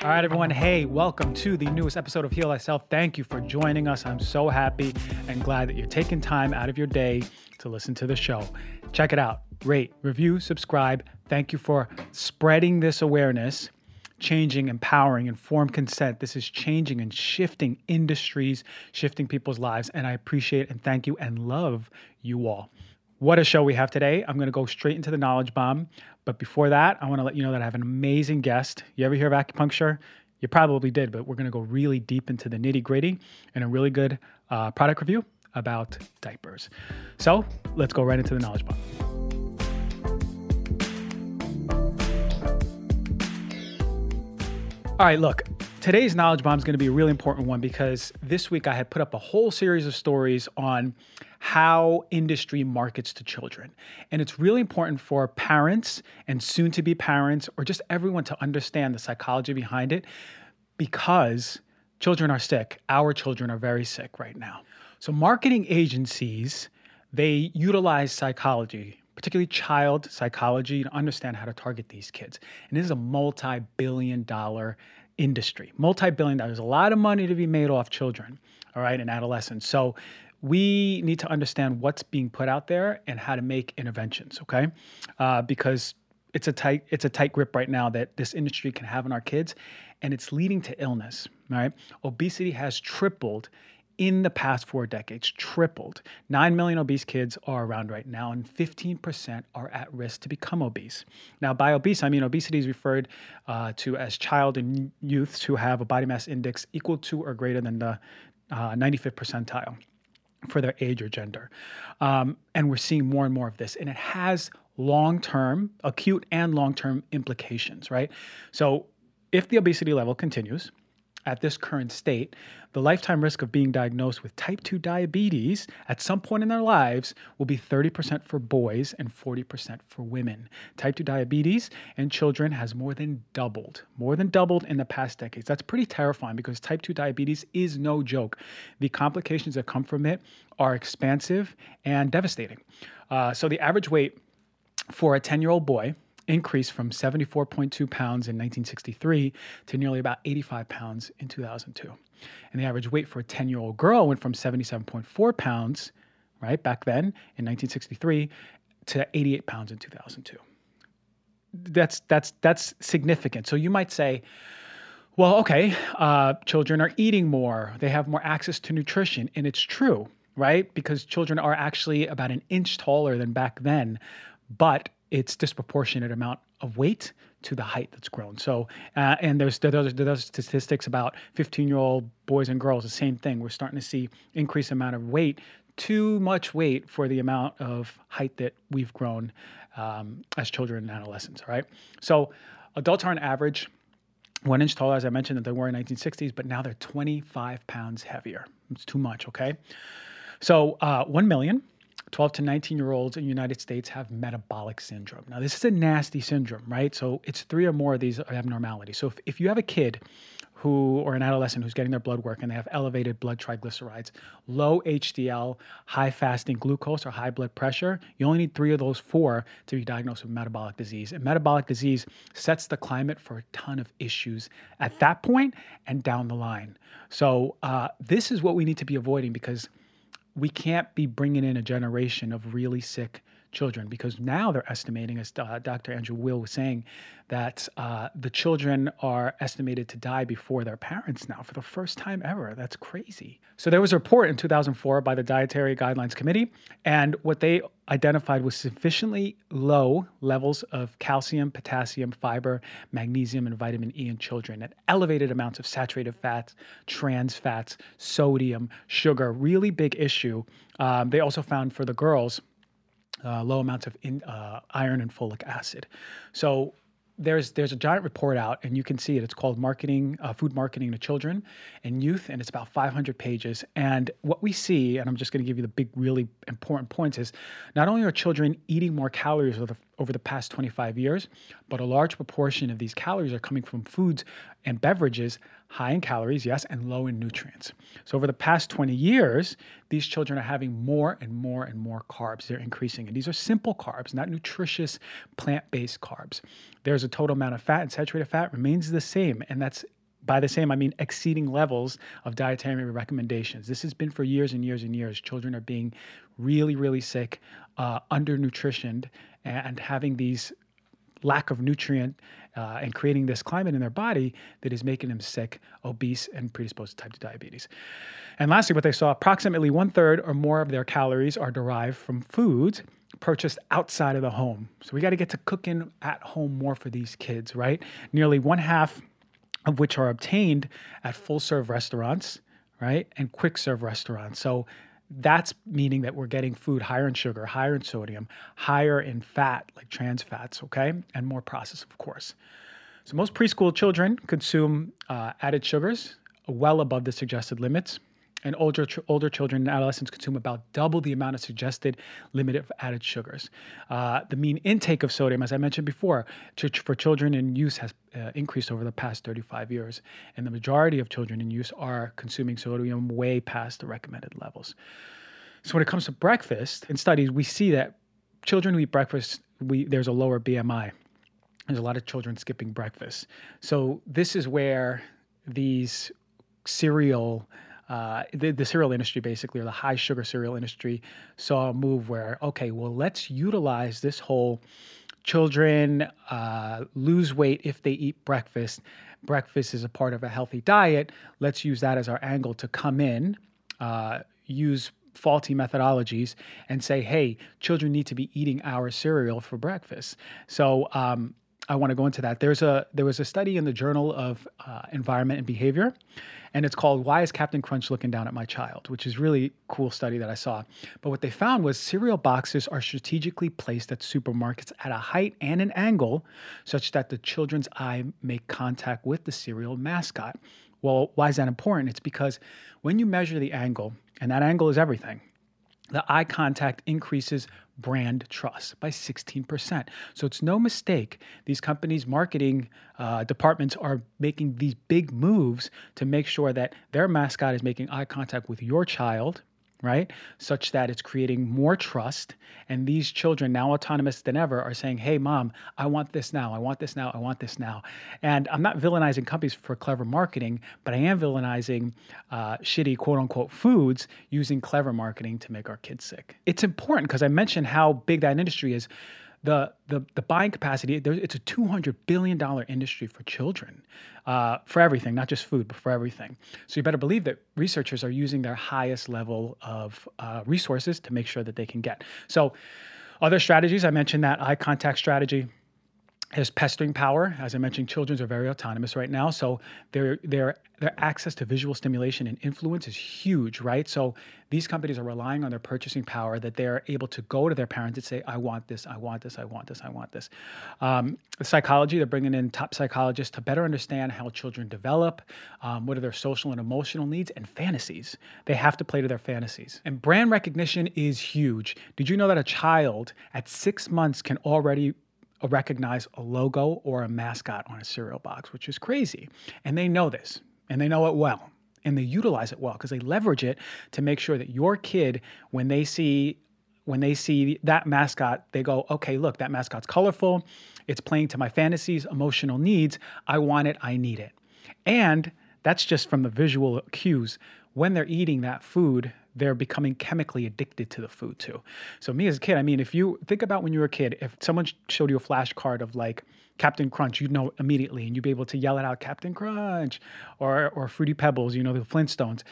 All right, everyone. Hey, welcome to the newest episode of Heal Thyself. Thank you for joining us. I'm so happy and glad that you're taking time out of your day to listen to the show. Check it out. Rate, review, subscribe. Thank you for spreading this awareness, changing, empowering, informed consent. This is changing and shifting industries, shifting people's lives. And I appreciate and thank you and love you all. What a show we have today. I'm going to go straight into the knowledge bomb. But before that, I want to let you know that I have an amazing guest. You ever hear of acupuncture? You probably did, but we're going to go really deep into the nitty gritty and a really good uh, product review about diapers. So let's go right into the knowledge bomb. All right, look, today's knowledge bomb is going to be a really important one because this week I had put up a whole series of stories on how industry markets to children. And it's really important for parents and soon to be parents or just everyone to understand the psychology behind it because children are sick. Our children are very sick right now. So marketing agencies, they utilize psychology, particularly child psychology to understand how to target these kids. And this is a multi-billion dollar industry. Multi-billion dollars. There's a lot of money to be made off children, all right, and adolescents. So we need to understand what's being put out there and how to make interventions. Okay, uh, because it's a tight it's a tight grip right now that this industry can have on our kids, and it's leading to illness. Right, obesity has tripled in the past four decades, tripled. Nine million obese kids are around right now, and 15% are at risk to become obese. Now, by obese, I mean obesity is referred uh, to as child and youths who have a body mass index equal to or greater than the uh, 95th percentile for their age or gender. Um, and we're seeing more and more of this. And it has long term, acute and long term implications, right? So if the obesity level continues, at this current state, the lifetime risk of being diagnosed with type 2 diabetes at some point in their lives will be 30% for boys and 40% for women. Type 2 diabetes in children has more than doubled, more than doubled in the past decades. That's pretty terrifying because type 2 diabetes is no joke. The complications that come from it are expansive and devastating. Uh, so the average weight for a 10 year old boy increased from 74.2 pounds in 1963 to nearly about 85 pounds in 2002. And the average weight for a 10 year old girl went from 77.4 pounds, right, back then in 1963 to 88 pounds in 2002. That's, that's, that's significant. So you might say, well, okay, uh, children are eating more, they have more access to nutrition, and it's true, right? Because children are actually about an inch taller than back then, but it's disproportionate amount of weight to the height that's grown. So, uh, and there's there's, there's statistics about 15 year old boys and girls. The same thing. We're starting to see increased amount of weight. Too much weight for the amount of height that we've grown um, as children and adolescents. All right. So, adults are on average one inch taller, as I mentioned, that they were in 1960s, but now they're 25 pounds heavier. It's too much. Okay. So, uh, 1 million 12 to 19 year olds in the United States have metabolic syndrome. Now, this is a nasty syndrome, right? So it's three or more of these abnormalities. So if, if you have a kid who or an adolescent who's getting their blood work and they have elevated blood triglycerides, low HDL, high fasting glucose, or high blood pressure, you only need three of those four to be diagnosed with metabolic disease. And metabolic disease sets the climate for a ton of issues at that point and down the line. So uh, this is what we need to be avoiding because we can't be bringing in a generation of really sick children because now they're estimating, as uh, Dr. Andrew Weil was saying, that uh, the children are estimated to die before their parents now for the first time ever. That's crazy. So there was a report in 2004 by the Dietary Guidelines Committee, and what they identified was sufficiently low levels of calcium, potassium, fiber, magnesium, and vitamin E in children, and elevated amounts of saturated fats, trans fats, sodium, sugar. Really big issue. Um, they also found for the girls uh, low amounts of in, uh, iron and folic acid. So there's there's a giant report out, and you can see it. It's called "Marketing uh, Food Marketing to Children and Youth," and it's about 500 pages. And what we see, and I'm just going to give you the big, really important points, is not only are children eating more calories over the, over the past 25 years, but a large proportion of these calories are coming from foods and beverages high in calories, yes, and low in nutrients. So over the past 20 years, these children are having more and more and more carbs. They're increasing. And these are simple carbs, not nutritious plant-based carbs. There's a total amount of fat and saturated fat remains the same, and that's by the same, I mean exceeding levels of dietary recommendations. This has been for years and years and years. Children are being really, really sick, uh, undernutritioned, and having these lack of nutrient uh, and creating this climate in their body that is making them sick, obese, and predisposed to type 2 diabetes. And lastly, what they saw approximately one third or more of their calories are derived from foods purchased outside of the home. So we got to get to cooking at home more for these kids, right? Nearly one half of which are obtained at full serve restaurants, right? And quick serve restaurants. So that's meaning that we're getting food higher in sugar, higher in sodium, higher in fat, like trans fats, okay, and more processed, of course. So most preschool children consume uh, added sugars well above the suggested limits and older older children and adolescents consume about double the amount of suggested limit of added sugars. Uh, the mean intake of sodium, as I mentioned before, for children in use has uh, increased over the past 35 years, and the majority of children in use are consuming sodium way past the recommended levels. So when it comes to breakfast, in studies we see that children who eat breakfast, we, there's a lower BMI. There's a lot of children skipping breakfast. So this is where these cereal uh, the, the, cereal industry, basically, or the high sugar cereal industry, saw a move where, okay, well, let's utilize this whole children uh, lose weight if they eat breakfast. Breakfast is a part of a healthy diet. Let's use that as our angle to come in, uh, use faulty methodologies, and say, hey, children need to be eating our cereal for breakfast. So, um, I want to go into that. There's a there was a study in the Journal of uh, Environment and Behavior, and it's called "Why Is Captain Crunch Looking Down at My Child?" which is really cool study that I saw. But what they found was cereal boxes are strategically placed at supermarkets at a height and an angle such that the children's eye make contact with the cereal mascot. Well, why is that important? It's because when you measure the angle, and that angle is everything, the eye contact increases brand trust by 16%. So it's no mistake. These companies' marketing uh, departments are making these big moves to make sure that their mascot is making eye contact with your child right? Such that it's creating more trust. And these children, now autonomous than ever, are saying, Hey, mom, I want this now. I want this now. I want this now. And I'm not villainizing companies for clever marketing, but I am villainizing uh, shitty quote unquote foods using clever marketing to make our kids sick. It's important because I mentioned how big that industry is the the the buying capacity it's a 200 billion dollar industry for children uh, for everything not just food but for everything. So you better believe that researchers are using their highest level of uh, resources to make sure that they can get. So other strategies i mentioned that eye contact strategy there's pestering power. As I mentioned, children are very autonomous right now. So their their their access to visual stimulation and influence is huge, right? So these companies are relying on their purchasing power that they're able to go to their parents and say, "I want this, I want this, I want this, I want this." Um, psychology, they're bringing in top psychologists to better understand how children develop, um, what are their social and emotional needs, and fantasies. They have to play to their fantasies. And brand recognition is huge. Did you know that a child at six months can already recognize a logo or a mascot on a cereal box, which is crazy. And they know this and they know it well and they utilize it well because they leverage it to make sure that your kid, when they see when they see that mascot, they go, okay, look, that mascot's colorful. It's playing to my fantasies, emotional needs. I want it, I need it. And that's just from the visual cues. When they're eating that food, they're becoming chemically addicted to the food too. So me as a kid, I mean, if you think about when you were a kid, if someone showed you a flashcard of like Captain Crunch, you'd know immediately, and you'd be able to yell it out, Captain Crunch, or or Fruity Pebbles, you know, the Flintstones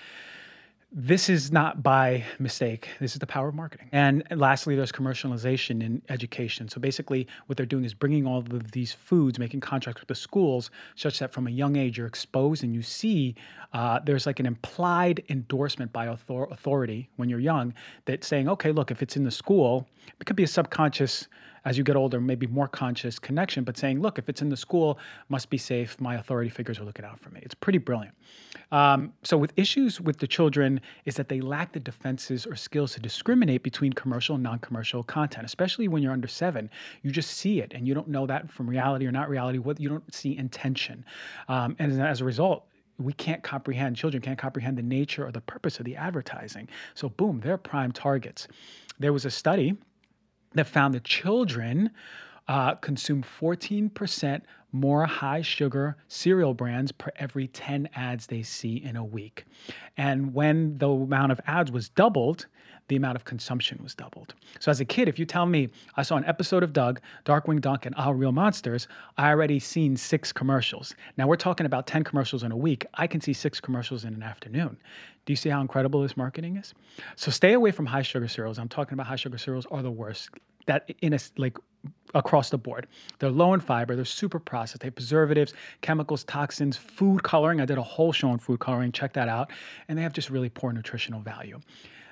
this is not by mistake. This is the power of marketing. And lastly, there's commercialization in education. So basically, what they're doing is bringing all of these foods, making contracts with the schools, such that from a young age you're exposed and you see uh, there's like an implied endorsement by author- authority when you're young that saying, okay, look, if it's in the school, it could be a subconscious as you get older, maybe more conscious connection, but saying, look, if it's in the school, must be safe. My authority figures are looking out for me. It's pretty brilliant. Um, so, with issues with the children, is that they lack the defenses or skills to discriminate between commercial and non commercial content, especially when you're under seven. You just see it and you don't know that from reality or not reality, what you don't see intention. Um, and as a result, we can't comprehend, children can't comprehend the nature or the purpose of the advertising. So, boom, they're prime targets. There was a study that found that children uh, consume 14% more high sugar cereal brands per every 10 ads they see in a week. And when the amount of ads was doubled, the amount of consumption was doubled. So as a kid, if you tell me I saw an episode of Doug, Darkwing Duck, and Aaahh!!! Real Monsters, I already seen six commercials. Now we're talking about 10 commercials in a week. I can see six commercials in an afternoon. Do you see how incredible this marketing is? So stay away from high sugar cereals. I'm talking about high sugar cereals are the worst. That in a like across the board. They're low in fiber, they're super processed, they have preservatives, chemicals, toxins, food coloring. I did a whole show on food coloring, check that out. And they have just really poor nutritional value.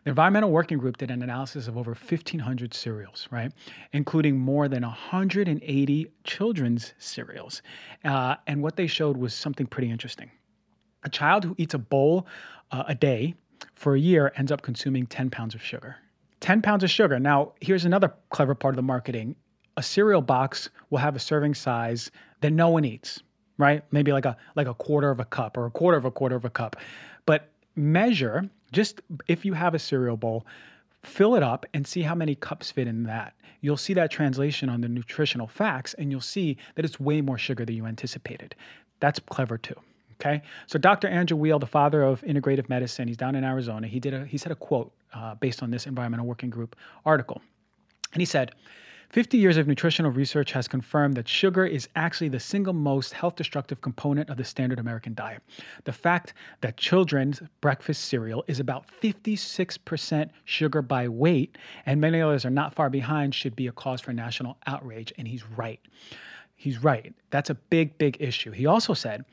The Environmental Working Group did an analysis of over 1,500 cereals, right, including more than 180 children's cereals. Uh, and what they showed was something pretty interesting. A child who eats a bowl uh, a day for a year ends up consuming 10 pounds of sugar. 10 pounds of sugar. Now, here's another clever part of the marketing a cereal box will have a serving size that no one eats, right? Maybe like a like a quarter of a cup or a quarter of a quarter of a cup. But measure just if you have a cereal bowl, fill it up and see how many cups fit in that. You'll see that translation on the nutritional facts and you'll see that it's way more sugar than you anticipated. That's clever too. Okay, so Dr. Andrew Weil, the father of integrative medicine, he's down in Arizona. He did a he said a quote uh, based on this environmental working group article, and he said, 50 years of nutritional research has confirmed that sugar is actually the single most health destructive component of the standard American diet. The fact that children's breakfast cereal is about 56% sugar by weight, and many others are not far behind, should be a cause for national outrage. And he's right. He's right. That's a big, big issue. He also said,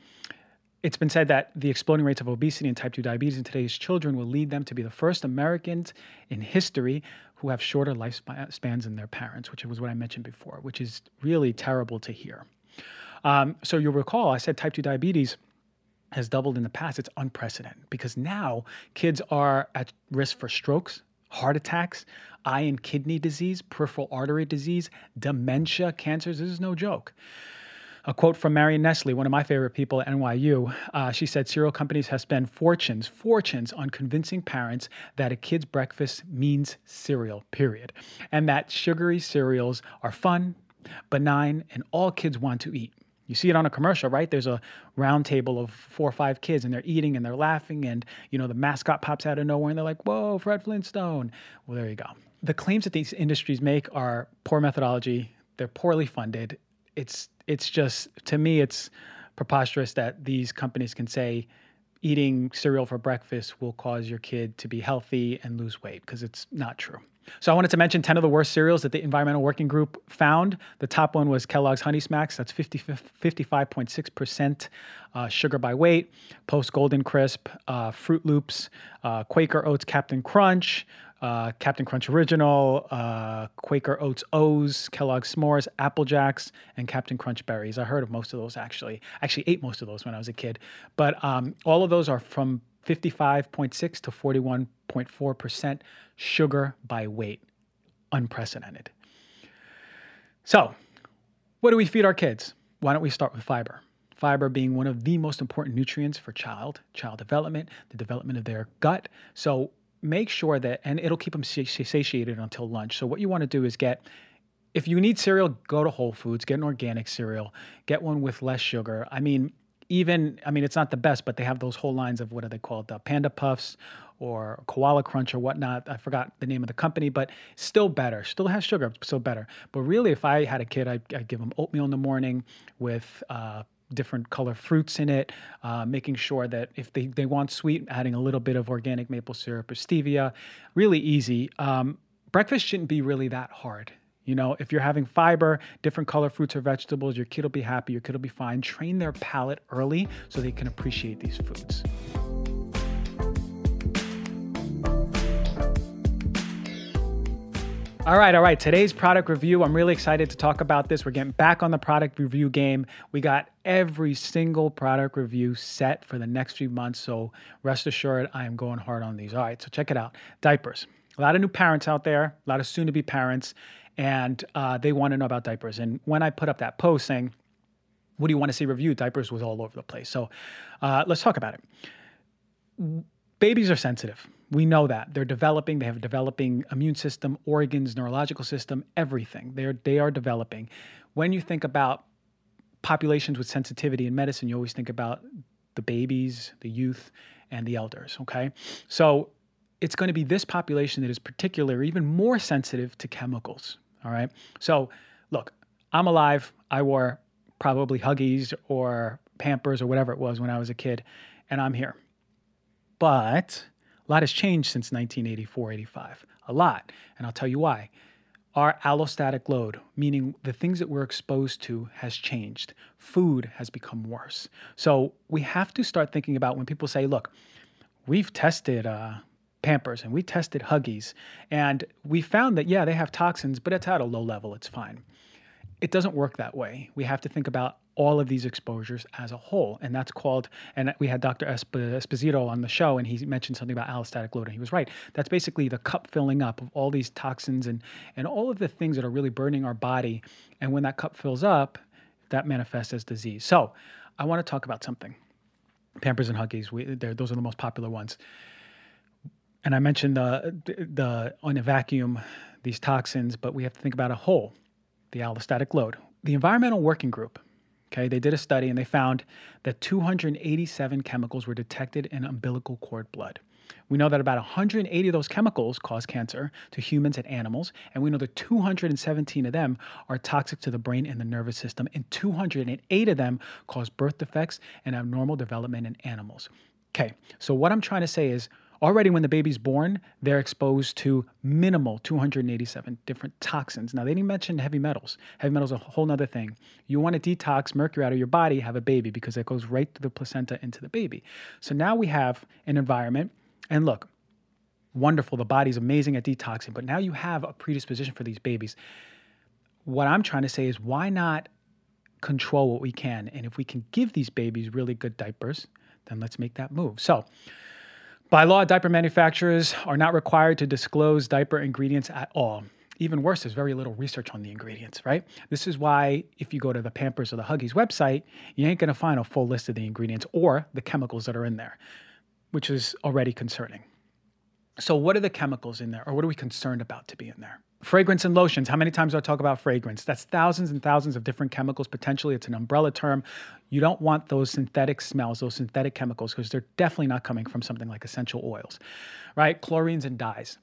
it's been said that the exploding rates of obesity and type 2 diabetes in today's children will lead them to be the first Americans in history who have shorter lifespans than their parents, which was what I mentioned before, which is really terrible to hear. Um, so you'll recall I said type 2 diabetes has doubled in the past. It's unprecedented because now kids are at risk for strokes, heart attacks, eye and kidney disease, peripheral artery disease, dementia, cancers. This is no joke. A quote from Marion Nestle, one of my favorite people at NYU. Uh, she said, Cereal companies have spent fortunes, fortunes on convincing parents that a kid's breakfast means cereal, period. And that sugary cereals are fun, benign, and all kids want to eat. You see it on a commercial, right? There's a round table of four or five kids and they're eating and they're laughing and, you know, the mascot pops out of nowhere and they're like, whoa, Fred Flintstone. Well, there you go. The claims that these industries make are poor methodology, they're poorly funded, it's it's just to me it's preposterous that these companies can say eating cereal for breakfast will cause your kid to be healthy and lose weight because it's not true. So I wanted to mention 10 of the worst cereals that the Environmental Working Group found. The top one was Kellogg's Honey Smacks. That's 50, 55.6% uh, sugar by weight. Post Golden Crisp, uh, Froot Loops, uh, Quaker Oats Captain Crunch, uh, Captain Crunch Original, uh, Quaker Oats O's, Kellogg's S'mores, Apple Jacks, and Captain Crunch Berries. I heard of most of those actually. Actually ate most of those when I was a kid. But um, all of those are from 55.6 to 41.4% sugar by weight. Unprecedented. So, what do we feed our kids? Why don't we start with fiber? Fiber being one of the most important nutrients for child, child development, the development of their gut. So, make sure that, and it'll keep them satiated until lunch. So, what you want to do is get, if you need cereal, go to Whole Foods, get an organic cereal, get one with less sugar. I mean, even, I mean, it's not the best, but they have those whole lines of what are they called? The Panda Puffs or Koala Crunch or whatnot. I forgot the name of the company, but still better. Still has sugar, still better. But really, if I had a kid, I'd, I'd give them oatmeal in the morning with uh, different color fruits in it, uh, making sure that if they, they want sweet, adding a little bit of organic maple syrup or stevia. Really easy. Um, breakfast shouldn't be really that hard. You know, if you're having fiber, different color fruits or vegetables, your kid will be happy, your kid will be fine. Train their palate early so they can appreciate these foods. All right, all right. Today's product review, I'm really excited to talk about this. We're getting back on the product review game. We got every single product review set for the next few months. So rest assured, I am going hard on these. All right, so check it out diapers. A lot of new parents out there, a lot of soon to be parents, and uh, they want to know about diapers. And when I put up that post saying, what do you want to see reviewed? Diapers was all over the place. So uh, let's talk about it. Babies are sensitive we know that they're developing. They have a developing immune system, organs, neurological system, everything. They're they are developing. When you think about populations with sensitivity in medicine, you always think about the babies, the youth, and the elders. Okay, so it's going to be this population that is particular, even more sensitive to chemicals. All right. So look, I'm alive. I wore probably Huggies or Pampers or whatever it was when I was a kid, and I'm here. But a lot has changed since 1984 85. A lot. And I'll tell you why. Our allostatic load, meaning the things that we're exposed to, has changed. Food has become worse. So we have to start thinking about when people say, look, we've tested uh, Pampers and we tested Huggies, and we found that, yeah, they have toxins, but it's at a low level, it's fine. It doesn't work that way. We have to think about all of these exposures as a whole. And that's called, and we had Dr. Esposito on the show, and he mentioned something about allostatic load, and he was right. That's basically the cup filling up of all these toxins and, and all of the things that are really burning our body. And when that cup fills up, that manifests as disease. So I want to talk about something. Pampers and Huggies, we, those are the most popular ones. And I mentioned the, the, on a vacuum, these toxins, but we have to think about a whole, the allostatic load. The Environmental Working Group, Okay, they did a study and they found that 287 chemicals were detected in umbilical cord blood. We know that about 180 of those chemicals cause cancer to humans and animals, and we know that 217 of them are toxic to the brain and the nervous system, and 208 of them cause birth defects and abnormal development in animals. Okay, so what I'm trying to say is Already, when the baby's born, they're exposed to minimal 287 different toxins. Now, they didn't mention heavy metals. Heavy metals are a whole other thing. You want to detox mercury out of your body, have a baby, because it goes right through the placenta into the baby. So now we have an environment, and look, wonderful. The body's amazing at detoxing, but now you have a predisposition for these babies. What I'm trying to say is, why not control what we can? And if we can give these babies really good diapers, then let's make that move. So, by law, diaper manufacturers are not required to disclose diaper ingredients at all. Even worse, there's very little research on the ingredients, right? This is why if you go to the Pampers or the Huggies website, you ain't gonna find a full list of the ingredients or the chemicals that are in there, which is already concerning. So, what are the chemicals in there, or what are we concerned about to be in there? Fragrance and lotions. How many times do I talk about fragrance? That's thousands and thousands of different chemicals. Potentially, it's an umbrella term. You don't want those synthetic smells, those synthetic chemicals, because they're definitely not coming from something like essential oils, right? Chlorines and dyes.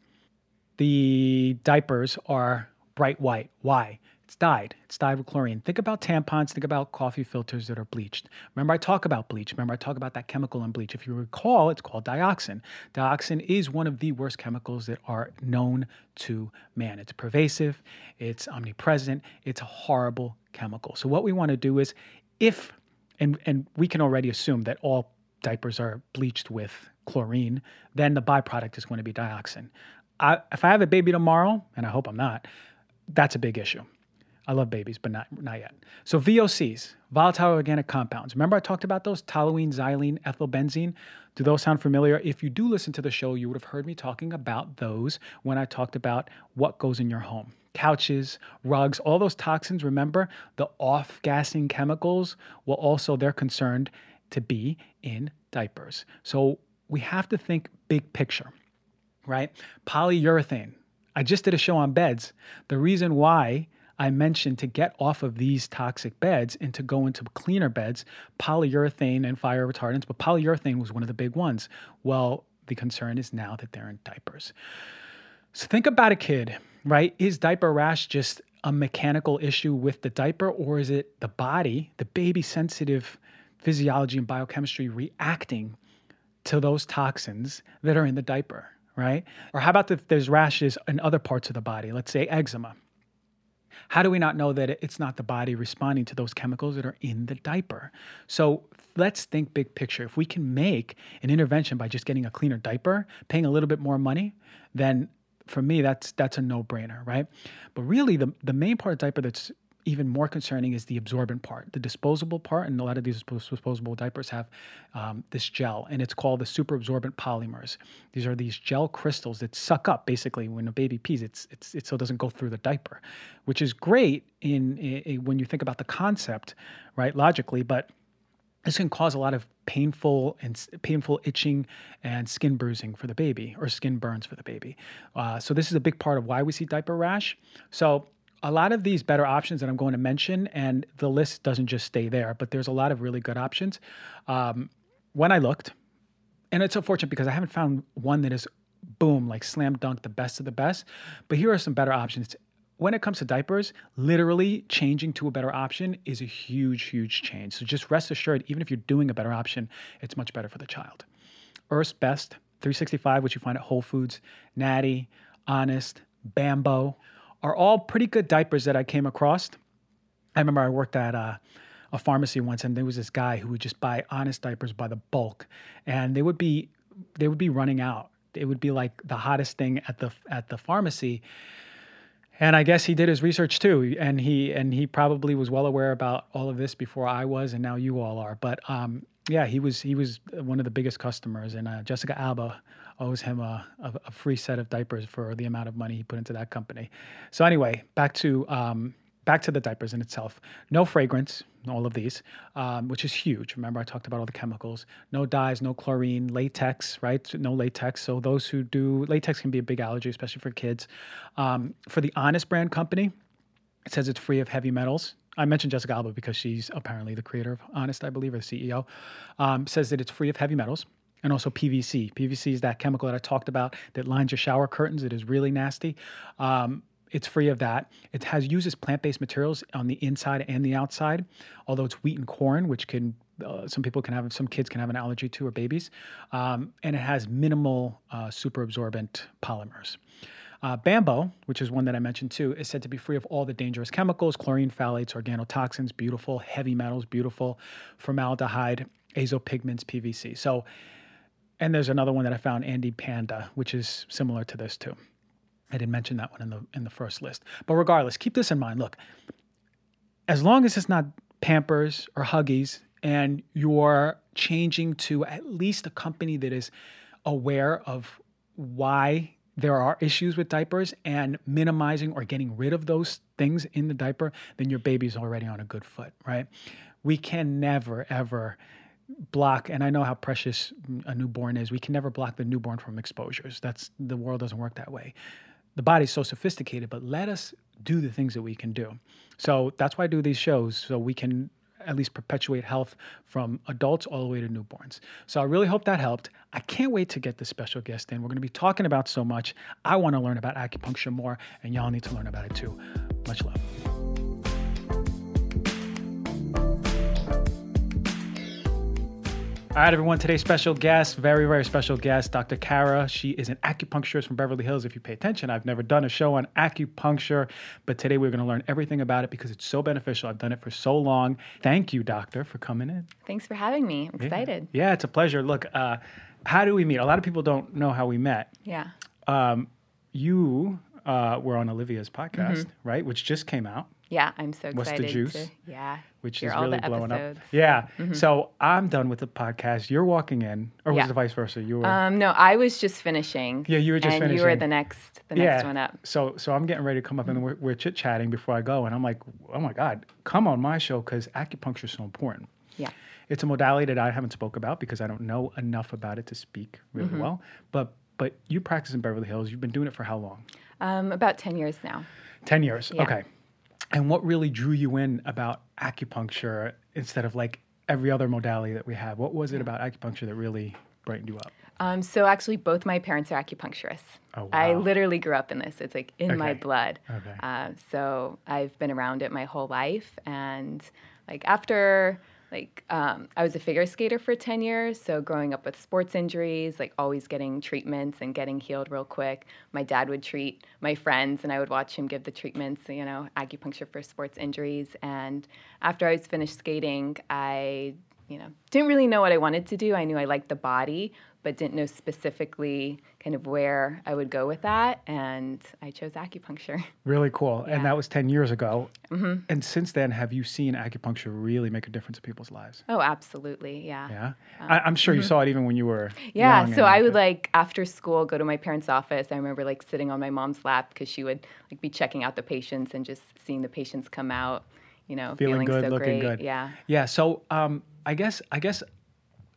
The diapers are bright white. Why? It's dyed. It's dyed with chlorine. Think about tampons. Think about coffee filters that are bleached. Remember, I talk about bleach. Remember, I talk about that chemical in bleach. If you recall, it's called dioxin. Dioxin is one of the worst chemicals that are known to man. It's pervasive, it's omnipresent, it's a horrible chemical. So, what we want to do is, if, and, and we can already assume that all diapers are bleached with chlorine, then the byproduct is going to be dioxin. I, if I have a baby tomorrow, and I hope I'm not, that's a big issue. I love babies, but not not yet. So VOCs, volatile organic compounds. Remember I talked about those? Toluene, xylene, ethylbenzene. Do those sound familiar? If you do listen to the show, you would have heard me talking about those when I talked about what goes in your home. Couches, rugs, all those toxins, remember the off-gassing chemicals? Well, also they're concerned to be in diapers. So we have to think big picture, right? Polyurethane. I just did a show on beds. The reason why I mentioned to get off of these toxic beds and to go into cleaner beds, polyurethane and fire retardants, but polyurethane was one of the big ones. Well, the concern is now that they're in diapers. So think about a kid, right? Is diaper rash just a mechanical issue with the diaper, or is it the body, the baby sensitive physiology and biochemistry reacting to those toxins that are in the diaper, right? Or how about if there's rashes in other parts of the body, let's say eczema, how do we not know that it's not the body responding to those chemicals that are in the diaper? So let's think big picture. If we can make an intervention by just getting a cleaner diaper, paying a little bit more money, then for me, that's that's a no-brainer, right? But really, the the main part of diaper that's even more concerning is the absorbent part, the disposable part, and a lot of these disposable diapers have um, this gel, and it's called the super absorbent polymers. These are these gel crystals that suck up basically when a baby pees. It's it's it so doesn't go through the diaper, which is great in, in when you think about the concept, right? Logically, but this can cause a lot of painful and painful itching and skin bruising for the baby or skin burns for the baby. Uh, so this is a big part of why we see diaper rash. So a lot of these better options that I'm going to mention, and the list doesn't just stay there, but there's a lot of really good options. Um, when I looked, and it's unfortunate because I haven't found one that is boom, like slam dunk, the best of the best. But here are some better options. When it comes to diapers, literally changing to a better option is a huge, huge change. So just rest assured, even if you're doing a better option, it's much better for the child. Earth's Best 365, which you find at Whole Foods, Naty, Honest, Bambo are all pretty good diapers that I came across. I remember I worked at a, a pharmacy once, and there was this guy who would just buy honest diapers by the bulk, and they would be they would be running out. It would be like the hottest thing at the at the pharmacy. And I guess he did his research too, and he and he probably was well aware about all of this before I was, and now you all are. But um, yeah, he was he was one of the biggest customers, and uh, Jessica Alba owes him a, a, a, free set of diapers for the amount of money he put into that company. So anyway, back to um, back to the diapers in itself. No fragrance, all of these, um, which is huge. Remember, I talked about all the chemicals. No dyes, no chlorine, latex, right? No latex. So those who do latex can be a big allergy, especially for kids. Um, for the Honest brand company, it says it's free of heavy metals. I mentioned Jessica Alba because she's apparently the creator of Honest, I believe, or the CEO. Um, says that it's free of heavy metals and also PVC. PVC is that chemical that I talked about that lines your shower curtains. It is really nasty. Um, it's free of that. It has uses plant-based materials on the inside and the outside, although it's wheat and corn, which can uh, some people can have, some kids can have an allergy to, or babies. Um, and it has minimal uh, super absorbent polymers. Uh, Bambo, which is one that I mentioned too, is said to be free of all the dangerous chemicals, chlorine, phthalates, organotoxins, beautiful, heavy metals, beautiful, formaldehyde, azopigments, PVC. So and there's another one that I found, Andy Pandy, which is similar to this too. I didn't mention that one in the in the first list. But regardless, keep this in mind. Look, as long as it's not Pampers or Huggies, and you're changing to at least a company that is aware of why there are issues with diapers and minimizing or getting rid of those things in the diaper, then your baby's already on a good foot, right? We can never, ever block and i know how precious a newborn is we can never block the newborn from exposures. That's the world doesn't work that way. The body's so sophisticated but let us do the things that we can do. So that's why i do these shows so we can at least perpetuate health from adults all the way to newborns. So i really hope that helped. I can't wait to get the special guest in. We're going to be talking about so much. I want to learn about acupuncture more and y'all need to learn about it too. Much love All right, everyone. Today's special guest, very, very special guest, Dr. Kara. She is an acupuncturist from Beverly Hills. If you pay attention, I've never done a show on acupuncture, but today we're going to learn everything about it because it's so beneficial. I've done it for so long. Thank you, doctor, for coming in. Thanks for having me. I'm excited. Yeah, yeah it's a pleasure. Look, uh, how do we meet? A lot of people don't know how we met. Yeah. Um, you uh, were on Olivia's podcast, mm-hmm. right? Which just came out. Yeah, I'm so excited. What's the juice? To, yeah, which is really blowing up. Yeah. Mm-hmm. So I'm done with the podcast. You're walking in, or yeah. was it vice versa? You were. Um, no, I was just finishing. Yeah, you were just and finishing. you were the next, the yeah. next one up. So, so I'm getting ready to come up, and we're, we're chit chatting before I go, and I'm like, oh my god, come on my show because acupuncture is so important. Yeah. It's a modality that I haven't spoke about because I don't know enough about it to speak really mm-hmm. well. But but you practice in Beverly Hills. You've been doing it for how long? Um, about ten years now. Ten years. Yeah. Okay. And what really drew you in about acupuncture instead of like every other modality that we have? What was it about acupuncture that really brightened you up? Um, so actually, both my parents are acupuncturists. Oh, wow. I literally grew up in this. It's like in okay. my blood. Okay. Uh, so I've been around it my whole life, and like after like um, i was a figure skater for 10 years so growing up with sports injuries like always getting treatments and getting healed real quick. My dad would treat my friends and i would watch him give the treatments you know acupuncture for sports injuries. And after i was finished skating i you know, didn't really know what I wanted to do. I knew I liked the body, but didn't know specifically kind of where I would go with that. And I chose acupuncture. Really cool. Yeah. And that was 10 years ago. Mm-hmm. And since then, have you seen acupuncture really make a difference in people's lives? Oh, absolutely. Yeah. Yeah. I, I'm sure you saw it even when you were. Mm-hmm. Yeah, so I would like after school go to my parents' office. I remember like sitting on my mom's lap because she would like be checking out the patients and just seeing the patients come out, you know, feeling, feeling, good, so looking great. good. Yeah. Yeah. So um, I guess I guess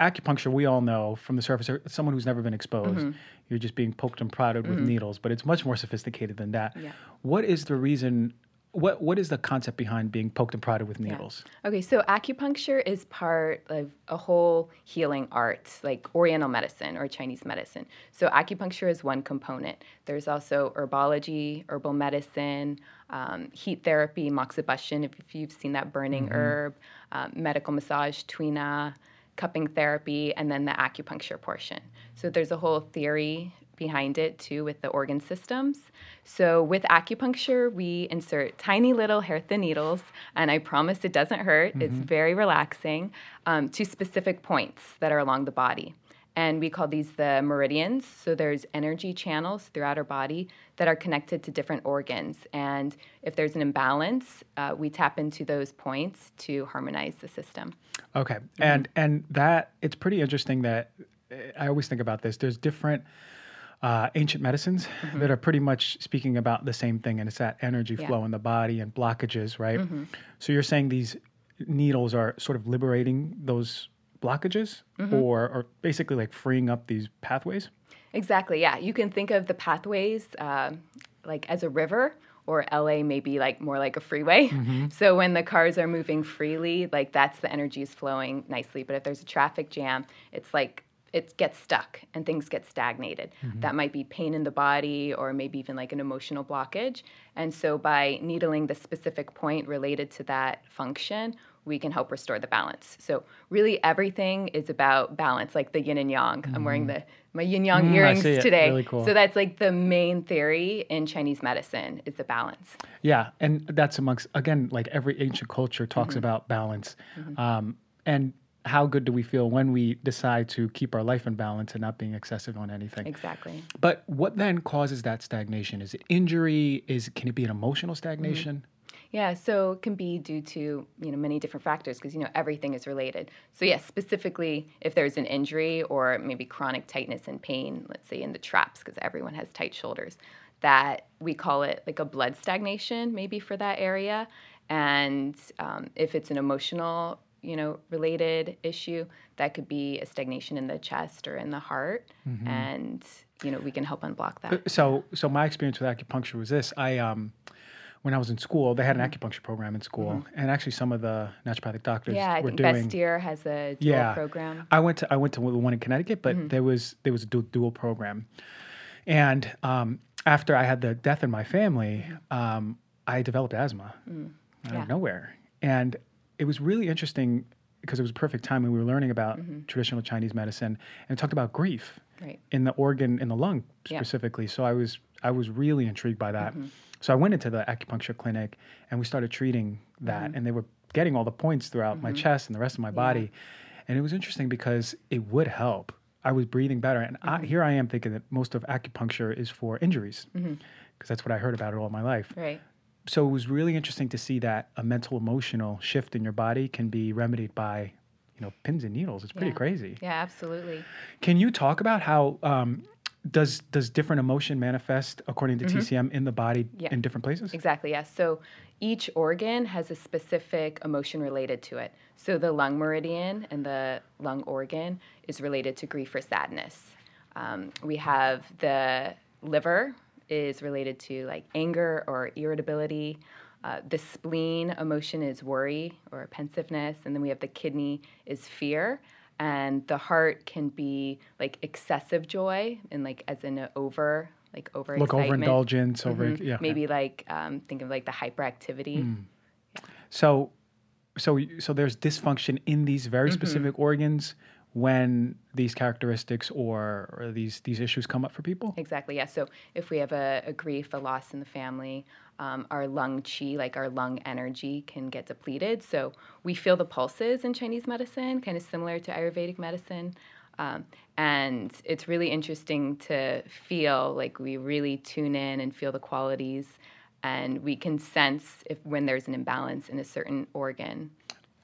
acupuncture we all know from the surface. Someone who's never been exposed, Mm-hmm. you're just being poked and prodded with needles, but it's much more sophisticated than that. Yeah. What is the reason? What what is the concept behind being poked and prodded with needles? Okay, so acupuncture is part of a whole healing art, like Oriental medicine or Chinese medicine. So acupuncture is one component. There's also herbology, herbal medicine, um, heat therapy, moxibustion, if, if you've seen that burning herb, um, medical massage, tuina, cupping therapy, and then the acupuncture portion. So there's a whole theory behind it too with the organ systems. So with acupuncture, we insert tiny little hair thin needles, and I promise it doesn't hurt. It's very relaxing um, to specific points that are along the body. And we call these the meridians. So there's energy channels throughout our body that are connected to different organs. And if there's an imbalance, uh, we tap into those points to harmonize the system. Okay, and and that it's pretty interesting that uh, I always think about this. There's different uh, ancient medicines that are pretty much speaking about the same thing, and it's that energy Yeah. flow in the body and blockages, right? So you're saying these needles are sort of liberating those blockages, or or basically like freeing up these pathways. Exactly. Yeah, you can think of the pathways um like as a river, or LA maybe like more like a freeway. So when the cars are moving freely, like that's the energy is flowing nicely. But if there's a traffic jam, it's like it gets stuck and things get stagnated. That might be pain in the body or maybe even like an emotional blockage. And so by needling the specific point related to that function, we can help restore the balance. So really everything is about balance, like the yin and yang. I'm wearing the my yin yang Mm, earrings today. Really cool. So that's like the main theory in Chinese medicine is the balance. Yeah, and that's amongst again, like every ancient culture Mm-hmm. talks about balance, um, and how good do we feel when we decide to keep our life in balance and not being excessive on anything. Exactly. But what then causes that stagnation? Is it injury? Is can it be an emotional Mm-hmm. stagnation? Yeah, so it can be due to you know many different factors because you know everything is related. So yes, specifically if there's an injury or maybe chronic tightness and pain, let's say in the traps because everyone has tight shoulders, that we call it like a blood stagnation maybe for that area. And um, if it's an emotional you know related issue, that could be a stagnation in the chest or in the heart, and you know we can help unblock that. So, so my experience with acupuncture was this: I, um, when I was in school, they had Mm-hmm. an acupuncture program in school, and actually some of the naturopathic doctors Yeah, I were think doing. Has a dual yeah, program. I went to I went to the one in Connecticut, but Mm-hmm. there was there was a du- dual program, and um, after I had the death in my family, um, I developed asthma out Mm. Yeah. of nowhere, and it was really interesting because it was a perfect time when we were learning about Mm-hmm. traditional Chinese medicine and it talked about grief Right. in the organ in the lung Yeah. Mm-hmm. specifically. So I was I was really intrigued by that. So I went into the acupuncture clinic and we started treating that, Mm-hmm. and they were getting all the points throughout my chest and the rest of my body, and it was interesting because it would help. I was breathing better, and I, Mm-hmm. here I am thinking that most of acupuncture is for injuries, because that's what I heard about it all my life. Right. So it was really interesting to see that a mental emotional shift in your body can be remedied by, you know, pins and needles. It's pretty Yeah. crazy. Yeah, absolutely. Can you talk about how um, does does different emotion manifest according to TCM in the body Mm-hmm. Yeah. in different places? Exactly, yes. So each organ has a specific emotion related to it. So the lung meridian and the lung organ is related to grief or sadness. Um, we have the liver is related to like anger or irritability. Uh, the spleen emotion is worry or pensiveness, and then we have the kidney is fear, and the heart can be like excessive joy and like as in over like over Look overindulgence, over yeah. okay. Mm-hmm. maybe like um, think of like the hyperactivity. So, so so there's dysfunction in these very Mm-hmm. specific organs when these characteristics or, or these these issues come up for people. Exactly. Yeah. So if we have a, a grief, a loss in the family, um, our lung chi, like our lung energy, can get depleted. So we feel the pulses in Chinese medicine, kind of similar to Ayurvedic medicine. Um, and it's really interesting to feel like we really tune in and feel the qualities, and we can sense if when there's an imbalance in a certain organ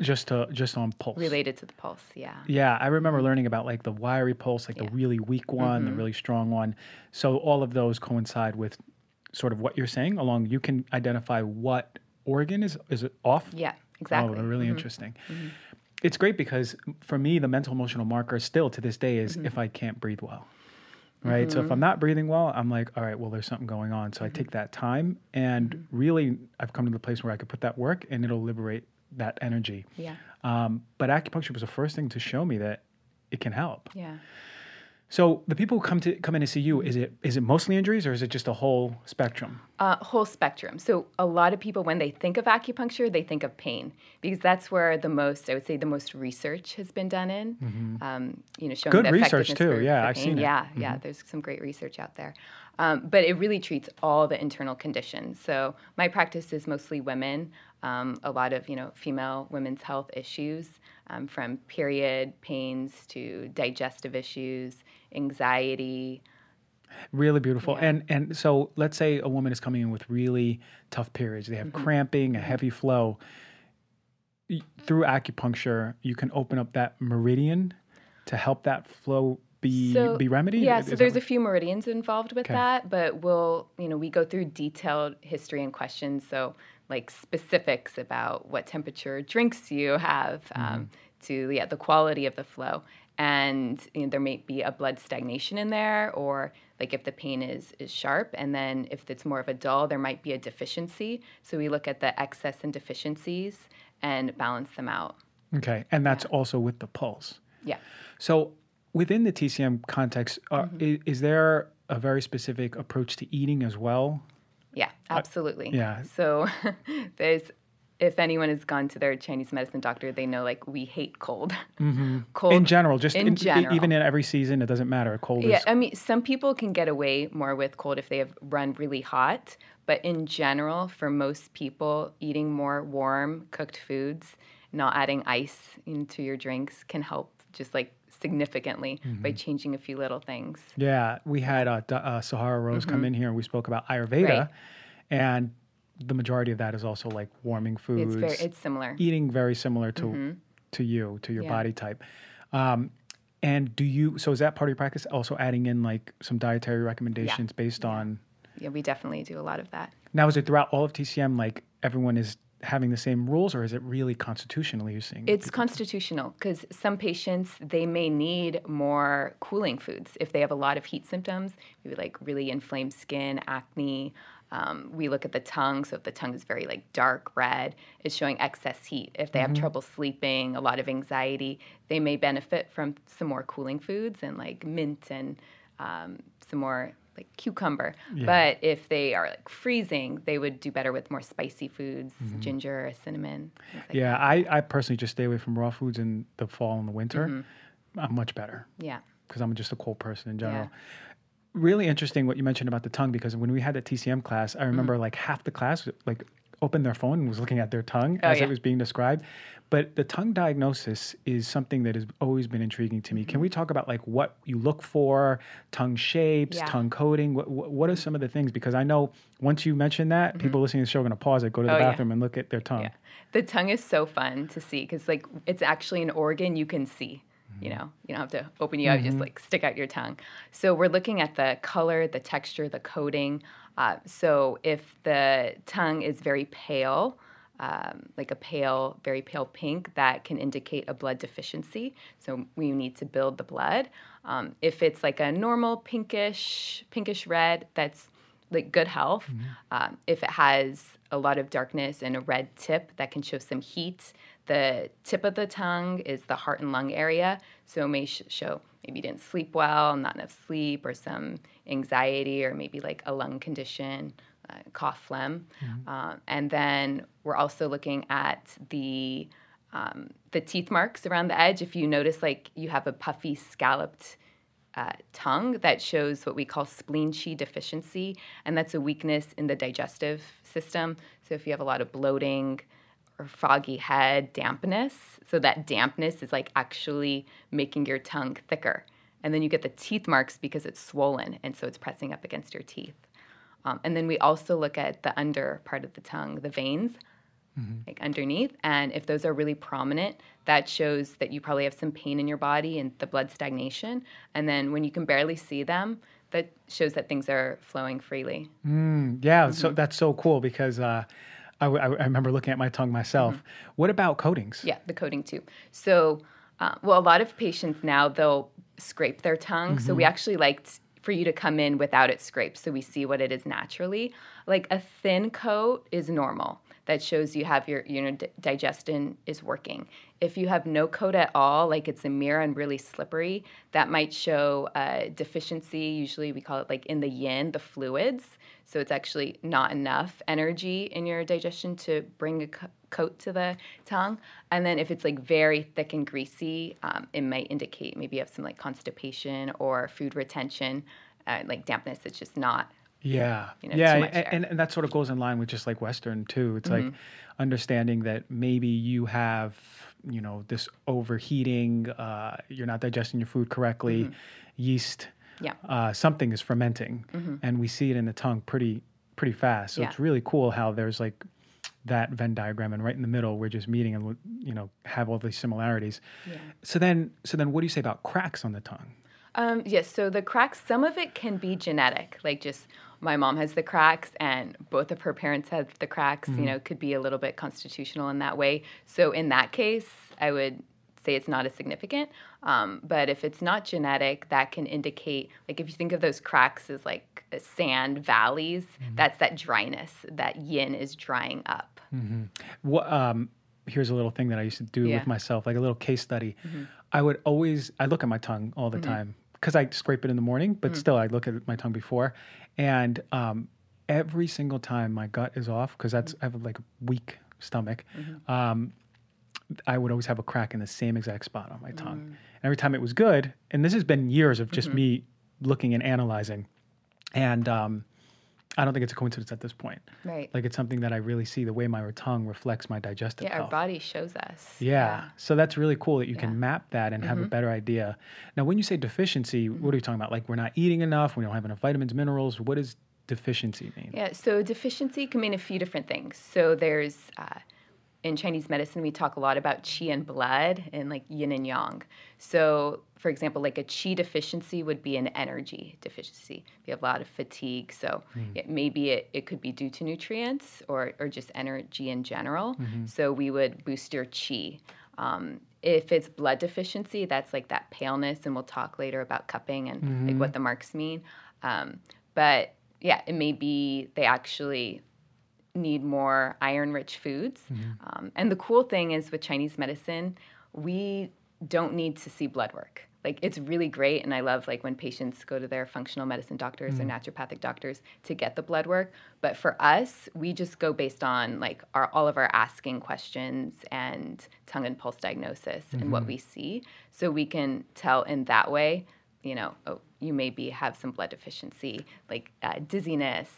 just to just on pulse related to the pulse. Yeah. Yeah, I remember learning about like the wiry pulse, like Yeah. the really weak one, Mm-hmm. the really strong one. So all of those coincide with sort of what you're saying. Along, you can identify what organ is is it off. Yeah. Exactly. Mm-hmm. Oh, really interesting. It's great because for me, the mental emotional marker still to this day is Mm-hmm. if I can't breathe well. Right. So if I'm not breathing well, I'm like, all right, well, there's something going on. So I Mm-hmm. take that time and really I've come to the place where I could put that work and it'll liberate that energy. Yeah. Um, but acupuncture was the first thing to show me that it can help. Yeah. So the people who come to come in to see you, is it is it mostly injuries or is it just a whole spectrum? Uh, whole spectrum. So a lot of people, when they think of acupuncture, they think of pain because that's where the most, I would say, the most research has been done in. Um, you know, showing Mm-hmm. Good research, too. for- Yeah, for I've pain. seen it. Mm-hmm. Yeah, yeah. There's some great research out there, um, but it really treats all the internal conditions. So my practice is mostly women. Um, a lot of you know female women's health issues, um, from period pains to digestive issues, anxiety. Really beautiful. Yeah. And and so let's say a woman is coming in with really tough periods. They have Mm-hmm. cramping, a heavy flow. Through acupuncture, you can open up that meridian to help that flow be be remedied. Yeah, so there's a few meridians involved with Okay. that, but we'll, you know, we go through detailed history and questions. So, like specifics about what temperature drinks you have, Mm-hmm. um, to yeah, the quality of the flow, and you know, there may be a blood stagnation in there, or like if the pain is is sharp, and then if it's more of a dull, there might be a deficiency. So we look at the excess and deficiencies and balance them out. okay, and that's also with the pulse. Yeah. So within the TCM context, uh, Mm-hmm. i- is there a very specific approach to eating as well? Yeah, absolutely. Uh, yeah. So there's if anyone has gone to their Chinese medicine doctor, they know like we hate cold. Cold in general, just in in- general. even in every season, it doesn't matter. Cold Yeah, is I mean, some people can get away more with cold if they have run really hot, but in general, for most people, eating more warm cooked foods, not adding ice into your drinks can help just like significantly by changing a few little things. Yeah, we had uh, uh, Sahara Rose come in here and we spoke about Ayurveda, Mm-hmm. Right. and the majority of that is also like warming foods, It's very it's similar. eating very similar to to you, to your Yeah. body type. Um, and do you? So is that part of your practice? Also adding in like some dietary recommendations based on. Yeah, we definitely do a lot of that. Now, is it throughout all of TCM like everyone is having the same rules, or is it really constitutionally you're seeing? It's constitutional because some patients they may need more cooling foods if they have a lot of heat symptoms, maybe like really inflamed skin, acne. Um, we look at the tongue, so if the tongue is very like dark red, it's showing excess heat. If they have trouble sleeping, a lot of anxiety, they may benefit from some more cooling foods and like mint and um, some more like cucumber. But if they are like freezing, they would do better with more spicy foods, ginger, cinnamon. like yeah, I, I personally just stay away from raw foods in the fall and the winter. Mm-hmm. I'm much better. Yeah. because I'm just a cold person in general. Really interesting what you mentioned about the tongue because when we had the TCM class, I remember Mm-hmm. like half the class like opened their phone and was looking at their tongue Oh, as yeah. it was being described. But the tongue diagnosis is something that has always been intriguing to me. Can we talk about like what you look for, tongue shapes, Mm-hmm. Yeah. tongue coating? What, what are some of the things? Because I know once you mention that, people listening to the show are going to pause it, go to the Mm-hmm. Oh, yeah. bathroom, and look at their tongue. Yeah. The tongue is so fun to see because like it's actually an organ you can see. You know, you don't have to open your eye, just like stick out your tongue. So we're looking at the color, the texture, the coating. Uh, so if the tongue is very pale, um, like a pale, very pale pink, that can indicate a blood deficiency. So we need to build the blood. Um, if it's like a normal pinkish, pinkish red, that's like good health. Um, if it has a lot of darkness and a red tip, that can show some heat. The tip of the tongue is the heart and lung area, so it may sh- show maybe you didn't sleep well, not enough sleep, or some anxiety, or maybe like a lung condition, uh, cough, phlegm. Um, and then we're also looking at the um, the teeth marks around the edge. If you notice, like you have a puffy, scalloped uh, tongue that shows what we call spleen qi deficiency, and that's a weakness in the digestive system. So if you have a lot of bloating or foggy head, dampness, so that dampness is like actually making your tongue thicker. And then you get the teeth marks because it's swollen, and so it's pressing up against your teeth. Um, and then we also look at the under part of the tongue, the veins, mm-hmm. like underneath. And if those are really prominent, that shows that you probably have some pain in your body and the blood stagnation. And then when you can barely see them, that shows that things are flowing freely. Mm, yeah, mm-hmm. so that's so cool because uh, I, I, I, remember looking at my tongue myself. Mm-hmm. What about coatings? Yeah, the coating too. So, uh, well, a lot of patients now they'll scrape their tongue. Mm-hmm. So we mm-hmm. actually liked for you to come in without it scraped, so we see what it is naturally. Like a thin coat is normal that shows you have your you know d- digestion is working. If you have no coat at all, like it's a mirror and really slippery, that might show a deficiency. Usually we call it like in the yin, the fluids. So it's actually not enough energy in your digestion to bring a co- coat to the tongue. And then if it's like very thick and greasy, um, it might indicate maybe you have some like constipation or food retention, uh, like dampness. It's just not yeah, you know, yeah, and, and, that sort of goes in line with just like Western too. It's mm-hmm. like understanding that maybe you have you know this overheating, uh, you're not digesting your food correctly, mm-hmm. yeast, yeah, uh, something is fermenting, mm-hmm. and we see it in the tongue pretty pretty fast. So yeah. it's really cool how there's like that Venn diagram, and right in the middle, we're just meeting and you know have all these similarities. Yeah. So then, so then, what do you say about cracks on the tongue? Um, yes, so the cracks, some of it can be genetic, like just my mom has the cracks and both of her parents have the cracks, mm-hmm. you know, could be a little bit constitutional in that way. So in that case, I would say it's not as significant. Um, but if it's not genetic, that can indicate, like if you think of those cracks as like sand valleys, mm-hmm. that's that dryness, that yin is drying up. Mm-hmm. What, um, here's a little thing that I used to do yeah. with myself, like a little case study. Mm-hmm. I would always, I look at my tongue all the mm-hmm. time because I scrape it in the morning, but mm-hmm. still I look at my tongue before. And um, every single time my gut is off, because that's I have like a weak stomach, mm-hmm. um, I would always have a crack in the same exact spot on my tongue. Mm. And every time it was good, and this has been years of just mm-hmm. me looking and analyzing, and um, I don't think it's a coincidence at this point. Right. Like it's something that I really see the way my tongue reflects my digestive yeah, health. our body shows us. Yeah. yeah. So that's really cool that you yeah. can map that and mm-hmm. have a mm-hmm. better idea. Now, when you say deficiency, mm-hmm. what are you talking about? Like we're not eating enough, we don't have enough vitamins, minerals. What does deficiency mean? Yeah. So deficiency can mean a few different things. So there's uh, in Chinese medicine, we talk a lot about qi and blood and like yin and yang. So, for example, like a qi deficiency would be an energy deficiency. You have a lot of fatigue. So, mm. it, maybe it, it could be due to nutrients or, or just energy in general. Mm-hmm. So, we would boost your qi. Um, if it's blood deficiency, that's like that paleness, and we'll talk later about cupping and mm-hmm. like what the marks mean. Um, but yeah, it may be they actually need more iron rich foods. Mm-hmm. Um, and the cool thing is with Chinese medicine, we don't need to see blood work. Like it's really great, and I love like when patients go to their functional medicine doctors mm-hmm. or naturopathic doctors to get the blood work. But for us, we just go based on like our all of our asking questions and tongue and pulse diagnosis mm-hmm. and what mm-hmm. we see, so we can tell in that way. You know, oh, you maybe have some blood deficiency, like uh, dizziness,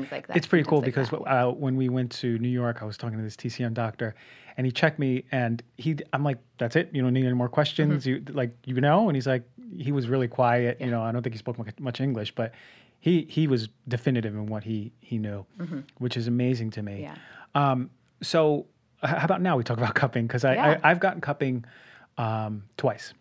things like that. It's pretty cool like because uh, when we went to New York, I was talking to this TCM doctor, and he checked me, and he, I'm like, "That's it. You don't need any more questions. Mm-hmm. You like, you know?" And he's like, he was really quiet. Yeah. You know, I don't think he spoke much English, but he he was definitive in what he he knew, mm-hmm. which is amazing to me. Yeah. Um, so how about now we talk about cupping because I, yeah. I have gotten cupping um, twice.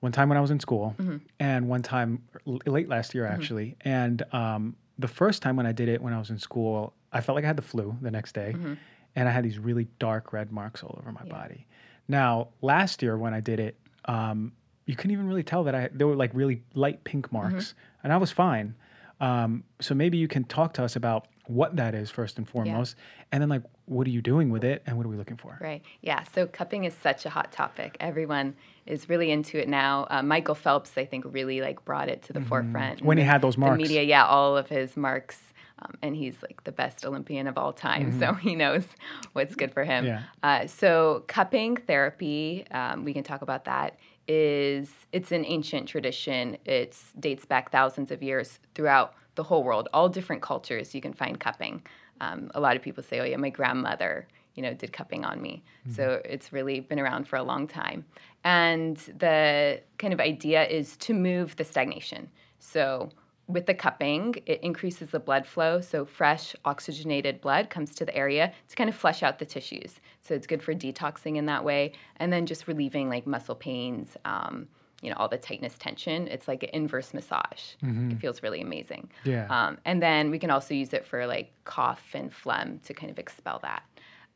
One time when I was in school, mm-hmm. and one time late last year mm-hmm. actually, and um, the first time when I did it when I was in school, I felt like I had the flu the next day, mm-hmm. and I had these really dark red marks all over my yeah. body. Now, last year when I did it, um, you couldn't even really tell that I there were like really light pink mm-hmm. marks, mm-hmm. and I was fine. Um, so maybe you can talk to us about what that is first and foremost, yeah. and then like what are you doing with it, and what are we looking for? Right. Yeah. So cupping is such a hot topic. Everyone is really into it now. Uh, Michael Phelps, I think, really like brought it to the mm-hmm. forefront. When he had those marks. The media, yeah, all of his marks Um, and he's like the best Olympian of all time, so he knows what's good for him. Yeah. Uh, so cupping therapy, um, we can talk about that. Is it's an ancient tradition. It dates back thousands of years throughout the whole world. All different cultures you can find cupping. Um, a lot of people say, "Oh yeah, my grandmother." You know, did cupping on me. So it's really been around for a long time. And the kind of idea is to move the stagnation. So with the cupping, it increases the blood flow. So fresh, oxygenated blood comes to the area to kind of flush out the tissues. So it's good for detoxing in that way. And then just relieving like muscle pains, um, you know, all the tightness, tension. It's like an inverse massage. It feels really amazing. Yeah. Um, and then we can also use it for like cough and phlegm to kind of expel that.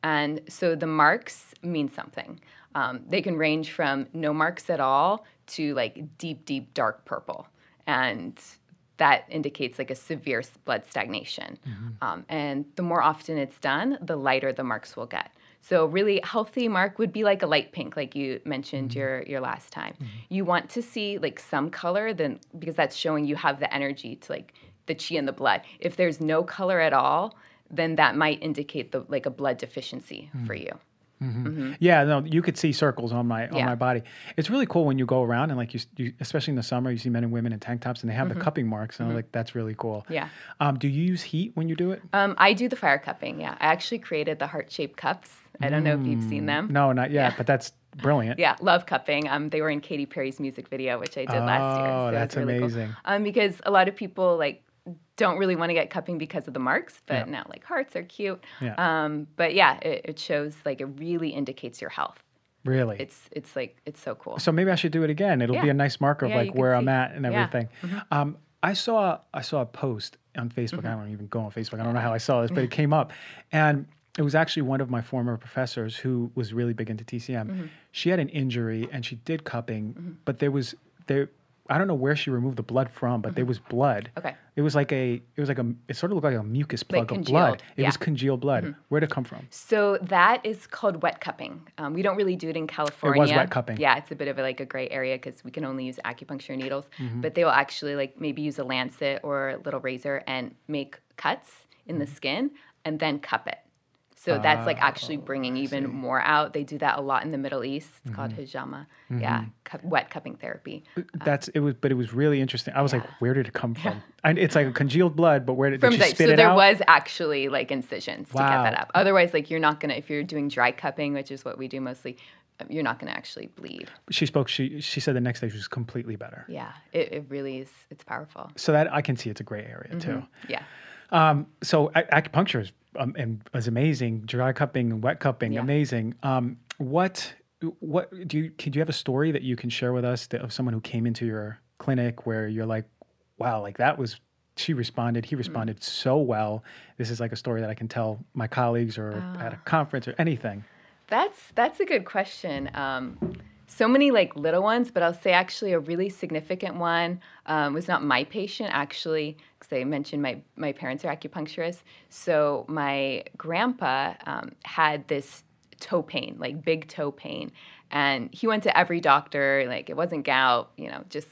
And so the marks mean something. Um, they can range from no marks at all to like deep, deep, dark purple. And that indicates like a severe blood stagnation. Um, and the more often it's done, the lighter the marks will get. So really healthy mark would be like a light pink, like you mentioned your your last time. You want to see like some color, then because that's showing you have the energy to like the chi in the blood. If there's no color at all, then that might indicate the like a blood deficiency for you. Yeah, no, you could see circles on my on Yeah. my body. It's really cool when you go around and like you, you especially in the summer, you see men and women in tank tops and they have the cupping marks, and I'm like, that's really cool. Mm-hmm. Yeah. Um, do you use heat when you do it? Um, I do the fire cupping. Yeah, I actually created the heart shaped cups. I don't know if you've seen them. No, not yet, but that's brilliant. Yeah, love cupping. Um, they were in Katy Perry's music video, which I did last year. Oh, so that's really cool. amazing. Um, because a lot of people like don't really want to get cupping because of the marks, but Yeah. now like hearts are cute. Yeah. Um, but yeah, it, it shows like it really indicates your health. Really. It's it's like it's so cool. so maybe I should do it again. It'll be a nice marker of Yeah, like where I'm at and Yeah. Mm-hmm. everything. Um, I saw I saw a post on Facebook. Mm-hmm. I don't even go on Facebook. I don't know how I saw this, but it came up, and it was actually one of my former professors who was really big into TCM. Mm-hmm. She had an injury and she did cupping, but there was there. I don't know where she removed the blood from, but there was blood. Mm-hmm. Okay. It was like a. It was like a. It sort of looked like a mucus plug of blood. It was yeah. Mm-hmm. congealed blood. Where did it come from? So that is called wet cupping. Um, we don't really do it in California. It was wet cupping. Yeah, it's a bit of a, like a gray area because we can only use acupuncture needles. Mm-hmm. But they will actually like maybe use a lancet or a little razor and make cuts in the skin and then cup it. So that's like ah, actually bringing even more out. They do that a lot in the Middle East. It's called mm-hmm. hijama. Mm-hmm. Yeah, cup, wet cupping therapy. Uh, um, that's it was, but it was really interesting. I was like, where did it come from? And it's like a congealed blood, but where did, did From she the, spit so it there out? was actually like incisions to get that up. Otherwise, like you're not gonna if you're doing dry cupping, which is what we do mostly, um, you're not gonna actually bleed. she spoke. She she said the next day she was completely better. Yeah, it, it really is. It's powerful. So that I can see it's a gray area too. Mm-hmm. Yeah. Um, so acupuncture is um, and is amazing. Dry cupping and wet cupping, Yeah. amazing. Um, what what do you can do you have a story that you can share with us that, of someone who came into your clinic where you're like, wow, like that was she responded, Mm. he responded so well. This is like a story that I can tell my colleagues or at Ah. a conference or anything. That's that's a good question. Um, so many like little ones, but I'll say actually a really significant one um, was not my patient actually, because I mentioned my my parents are acupuncturists. So my grandpa um, had this toe pain, like big toe pain, and he went to every doctor. Like it wasn't gout, you know, just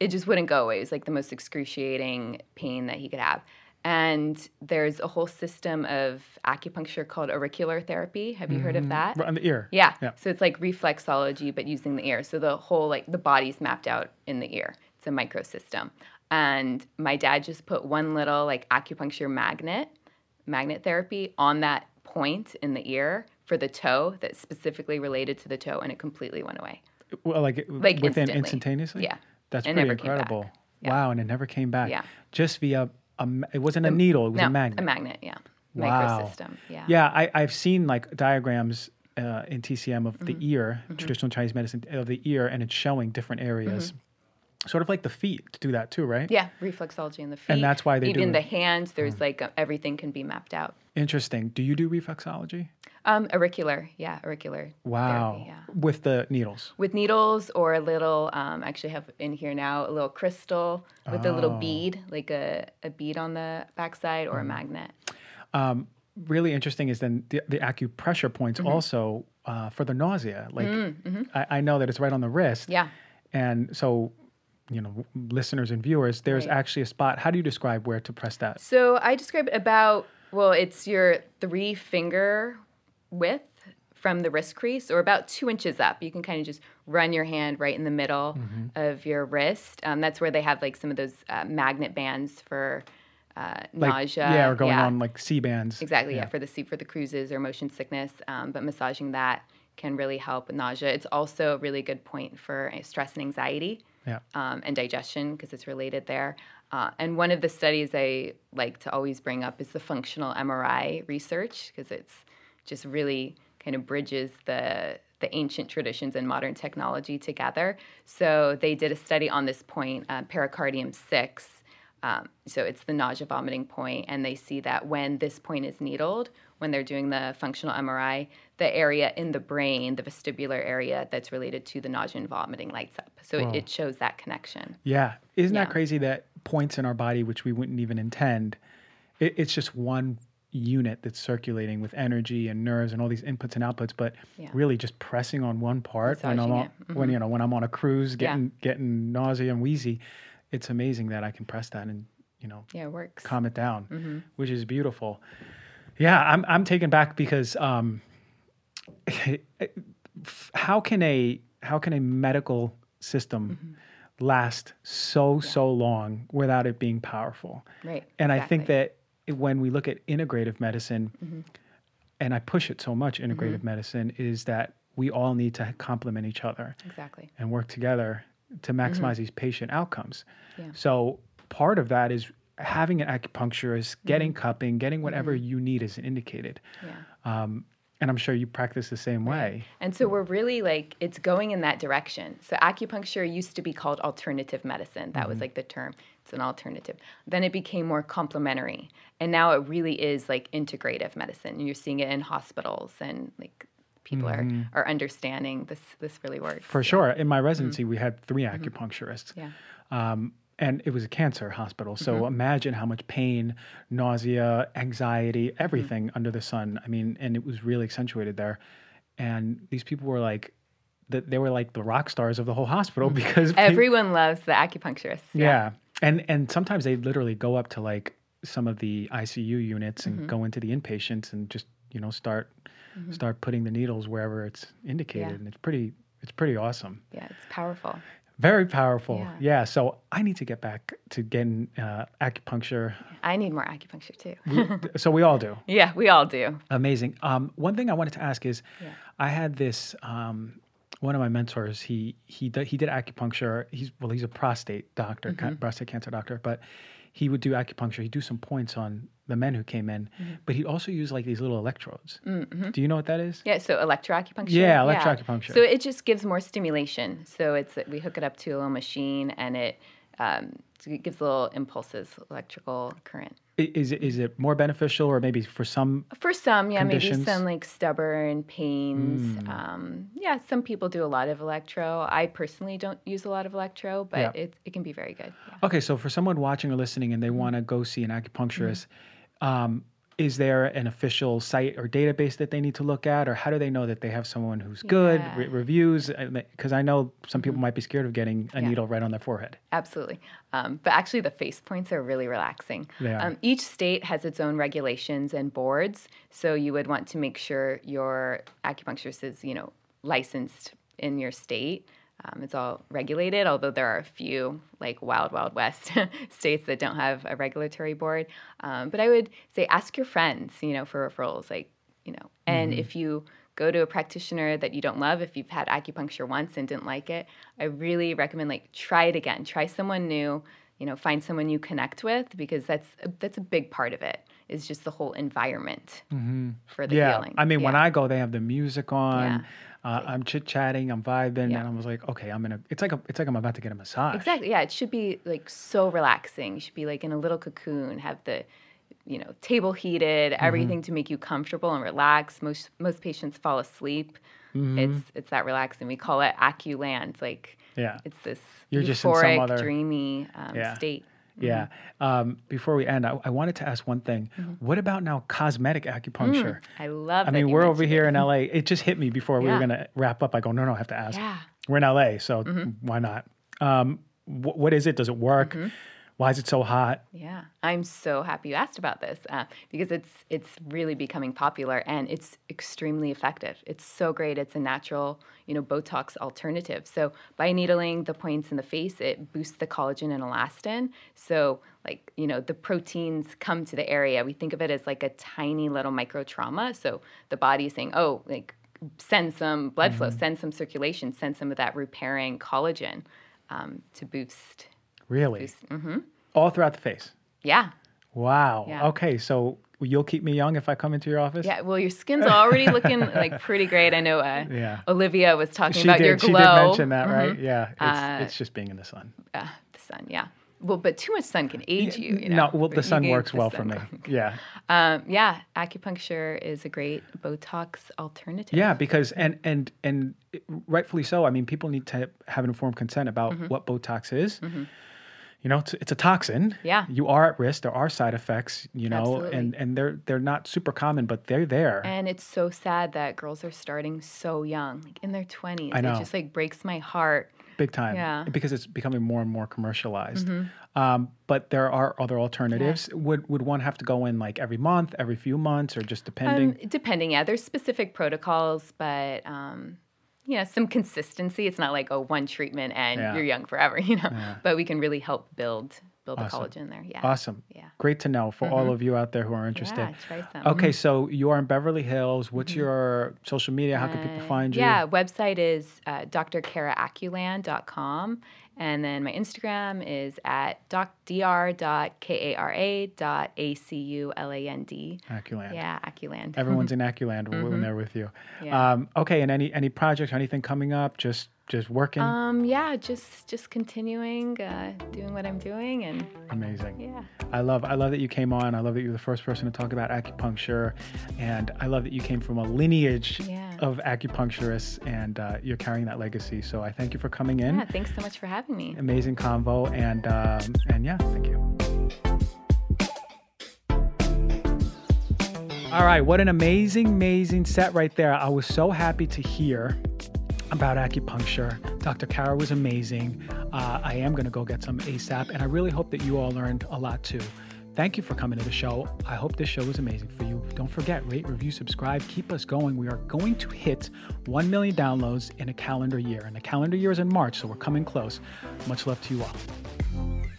it just wouldn't go away. It was like the most excruciating pain that he could have. And there's a whole system of acupuncture called auricular therapy. Have you heard of mm-hmm. that? Right on the ear. Yeah. Yeah. So it's like reflexology, but using the ear. So the whole, like, the body's mapped out in the ear. It's a microsystem. And my dad just put one little, like, acupuncture magnet, magnet therapy on that point in the ear for the toe that's specifically related to the toe, and it completely went away. Well, like, Like within instantly. instantaneously. Yeah. that's It pretty never came back. incredible. Yeah. Wow, and it never came back. Yeah. just via a. It wasn't a needle; it was no, a magnet. A magnet, yeah. Wow. Microsystem, yeah. Yeah, I, I've seen like diagrams uh, in TCM of Mm-hmm. the ear, traditional Chinese medicine of the ear, and it's showing different areas. Sort of like the feet to do that too, right? Mm-hmm. Yeah, reflexology in the feet. And that's why they do even it. the hands. There's like uh, everything can be mapped out. Interesting. Do you do reflexology? Um, auricular, yeah, auricular. Wow. Therapy, yeah. With the needles. With needles or a little. Um, I actually have in here now a little crystal with a little Oh. bead, like a, a bead on the backside Mm-hmm. or a magnet. Um, Really interesting is then the, the acupressure points Mm-hmm. also uh, for the nausea. Like I, I know that it's right on the wrist. Mm, Yeah. And so you know listeners and viewers, there's Right. actually a spot. How do you describe where to press that? So I describe about well, it's your three finger width from the wrist crease, or about two inches up. You can kind of just run your hand right in the middle Mm-hmm. of your wrist. Um, that's where they have like some of those uh, magnet bands for uh, Like, nausea. yeah, or going on like Sea-Bands. Exactly, yeah. for the sea for the cruises or motion sickness. Um, but massaging that can really help with nausea. It's also a really good point for uh, stress and anxiety Yeah. um, and digestion because it's related there. Uh, and one of the studies I like to always bring up is the functional MRI research because it's just really kind of bridges the the ancient traditions and modern technology together. So they did a study on this point, uh, pericardium six. Um, so it's the nausea vomiting point, and they see that when this point is needled, when they're doing the functional MRI, the area in the brain, the vestibular area that's related to the nausea and vomiting lights up. So it, it shows that connection. Yeah. Isn't that crazy that points in our body, which we wouldn't even intend, it, it's just one unit that's circulating with energy and nerves and all these inputs and outputs, but Yeah. really just pressing on one part when I'm on. Mm-hmm. when you know when I'm on a cruise Yeah. getting getting nausea and wheezy, it's amazing that I can press that and you know Yeah, it works. calm it down, Mm-hmm. which is beautiful. Yeah, I'm I'm taken back because um, how can a how can a medical system Mm-hmm. last so so long without it being powerful? Right. And I think. That when we look at integrative medicine, and I push it so much, integrative medicine is that we all need to complement each other Exactly. and work together to maximize these patient outcomes. Mm-hmm. Yeah. So part of that is having an acupuncturist, getting Mm-hmm. cupping, getting whatever you need is indicated. Yeah. Um, and I'm sure you practice the same way. And so we're really like, it's going in that direction. So acupuncture used to be called alternative medicine. That was like the term. It's an alternative. Then it became more complementary. And now it really is like integrative medicine. You're seeing it in hospitals and like people are, are understanding this this really works. For sure. In my residency, we had three acupuncturists. Yeah. Um, and it was a cancer hospital. So Mm-hmm. imagine how much pain, nausea, anxiety, Mm-hmm. everything under the sun. I mean, and it was really accentuated there. And these people were like, that they were like the rock stars of the whole hospital because Everyone loves the acupuncturist. yeah. And and sometimes they literally go up to like some of the ICU units and Mm-hmm. go into the inpatients and just, you know, start start putting the needles wherever it's indicated. Yeah. And it's pretty it's pretty awesome. Yeah, it's powerful. Very powerful. Yeah. Yeah. So I need to get back to getting uh, acupuncture. I need more acupuncture too. We- so we all do. yeah, we all do. Amazing. Um, one thing I wanted to ask is, Yeah. I had this. Um, one of my mentors. He he did, he did acupuncture. He's well, he's a prostate doctor, Mm-hmm. ca- prostate cancer doctor. But he would do acupuncture. He'd do some points on the men who came in. Mm-hmm. But he'd also use like these little electrodes. Do you know what that is? Yeah, so electroacupuncture. Yeah, electroacupuncture. So it just gives more stimulation. So it's we hook it up to a little machine, and it um, it gives little impulses, electrical current. Is it is it more beneficial, or maybe for some? For some, yeah, Conditions? maybe some like stubborn pains. Mm. Um, yeah, some people do a lot of electro. I personally don't use a lot of electro, but Yeah. it, it can be very good. Yeah. Okay, so for someone watching or listening and they Mm-hmm. want to go see an acupuncturist, um, is there an official site or database that they need to look at, or how do they know that they have someone who's good, Yeah. re- reviews? Because I know some people might be scared of getting a Yeah. needle right on their forehead. Absolutely. Um, but actually, the face points are really relaxing. They are. Um, each state has its own regulations and boards. So you would want to make sure your acupuncturist is, you know, licensed in your state. Um, it's all regulated, although there are a few, like Wild Wild West states that don't have a regulatory board. Um, but I would say ask your friends, you know, for referrals. Like, you know, and if you go to a practitioner that you don't love, if you've had acupuncture once and didn't like it, I really recommend like try it again. Try someone new. You know, find someone you connect with because that's that's a big part of it. Is just the whole environment for the yeah, healing. I mean, when I go, they have the music on. Yeah. Uh, I'm chit chatting, I'm vibing, Yeah. and I was like, okay, I'm gonna. It's like a, it's like I'm about to get a massage. Exactly. Yeah, it should be like so relaxing. You should be like in a little cocoon, have the you know, table heated, Mm-hmm. everything to make you comfortable and relax. Most most patients fall asleep. Mm-hmm. It's it's that relaxing. We call it aculand. Like Yeah. it's this You're just in some euphoric, other- dreamy um, Yeah. state. Yeah. Um, before we end, I, I wanted to ask one thing. Mm-hmm. What about now cosmetic acupuncture? I love. I mean, we're over here it. in LA. It just hit me before we were going to wrap up. I go, no, no, I have to ask. Yeah. We're in LA, so Mm-hmm. why not? Um, wh- what is it? Does it work? Mm-hmm. Why is it so hot? Yeah, I'm so happy you asked about this uh, because it's it's really becoming popular and it's extremely effective. It's so great. It's a natural, you know, Botox alternative. So by needling the points in the face, it boosts the collagen and elastin. So like you know, the proteins come to the area. We think of it as like a tiny little micro trauma. So the body is saying, oh, like send some blood flow, send some circulation, send some of that repairing collagen um, to boost. Really? All throughout the face. Yeah, Wow. Yeah. Okay, so you'll keep me young if I come into your office? Yeah, well, your skin's already looking like pretty great. I know uh, Yeah. Olivia was talking She about did. your glow. She did mention that, right? Mm-hmm. Yeah. It's, Uh, it's just being in the sun. Uh, the sun, yeah. Well, but too much sun can age you. you know? no, well, the sun works the well for me. Yeah. Um, yeah, acupuncture is a great Botox alternative. Yeah, because and and and rightfully so. I mean, people need to have informed consent about Mm-hmm. what Botox is. You know, it's, it's a toxin. Yeah. You are at risk. There are side effects. You know, Absolutely. and and they're they're not super common, but they're there. And it's so sad that girls are starting so young, like in their 20s. I know. It just like breaks my heart. big time. Yeah. Mm-hmm. Because it's becoming more and more commercialized. Hmm. Um, but there are other alternatives. Would would one have to go in like every month, every few months, or just depending? Um, depending, yeah, there's specific protocols, but um, you know, some consistency. It's not like oh, one treatment and Yeah. you're young forever, you know. But we can really help build build Awesome. the collagen there. Yeah. awesome. Yeah. Great to know for all of you out there who are interested. Yeah, try some. Okay, so you are in Beverly Hills. What's your social media? How can people Uh, find you? Yeah, website is uh. And then my Instagram is at doc, dr.kara.aculand. Aculand. Yeah, Aculand. Everyone's in Aculand when they're with you. Yeah. Um, okay, and any any projects, or anything coming up? Just just working. Um, yeah, just just continuing, uh, doing what I'm doing, and Amazing. yeah. I love I love that you came on. I love that you're the first person to talk about acupuncture, and I love that you came from a lineage Yeah. of acupuncturists, and uh, you're carrying that legacy. So I thank you for coming in. Yeah, thanks so much for having me. Amazing convo, and um, and yeah, thank you. All right, what an amazing, amazing set right there. I was so happy to hear about acupuncture. Dr. Kara was amazing. Uh, I am going to go get some ASAP, and I really hope that you all learned a lot too. Thank you for coming to the show. I hope this show was amazing for you. Don't forget, rate, review, subscribe, keep us going. We are going to hit 1 million downloads in a calendar year, and the calendar year is in March, so we're coming close. Much love to you all.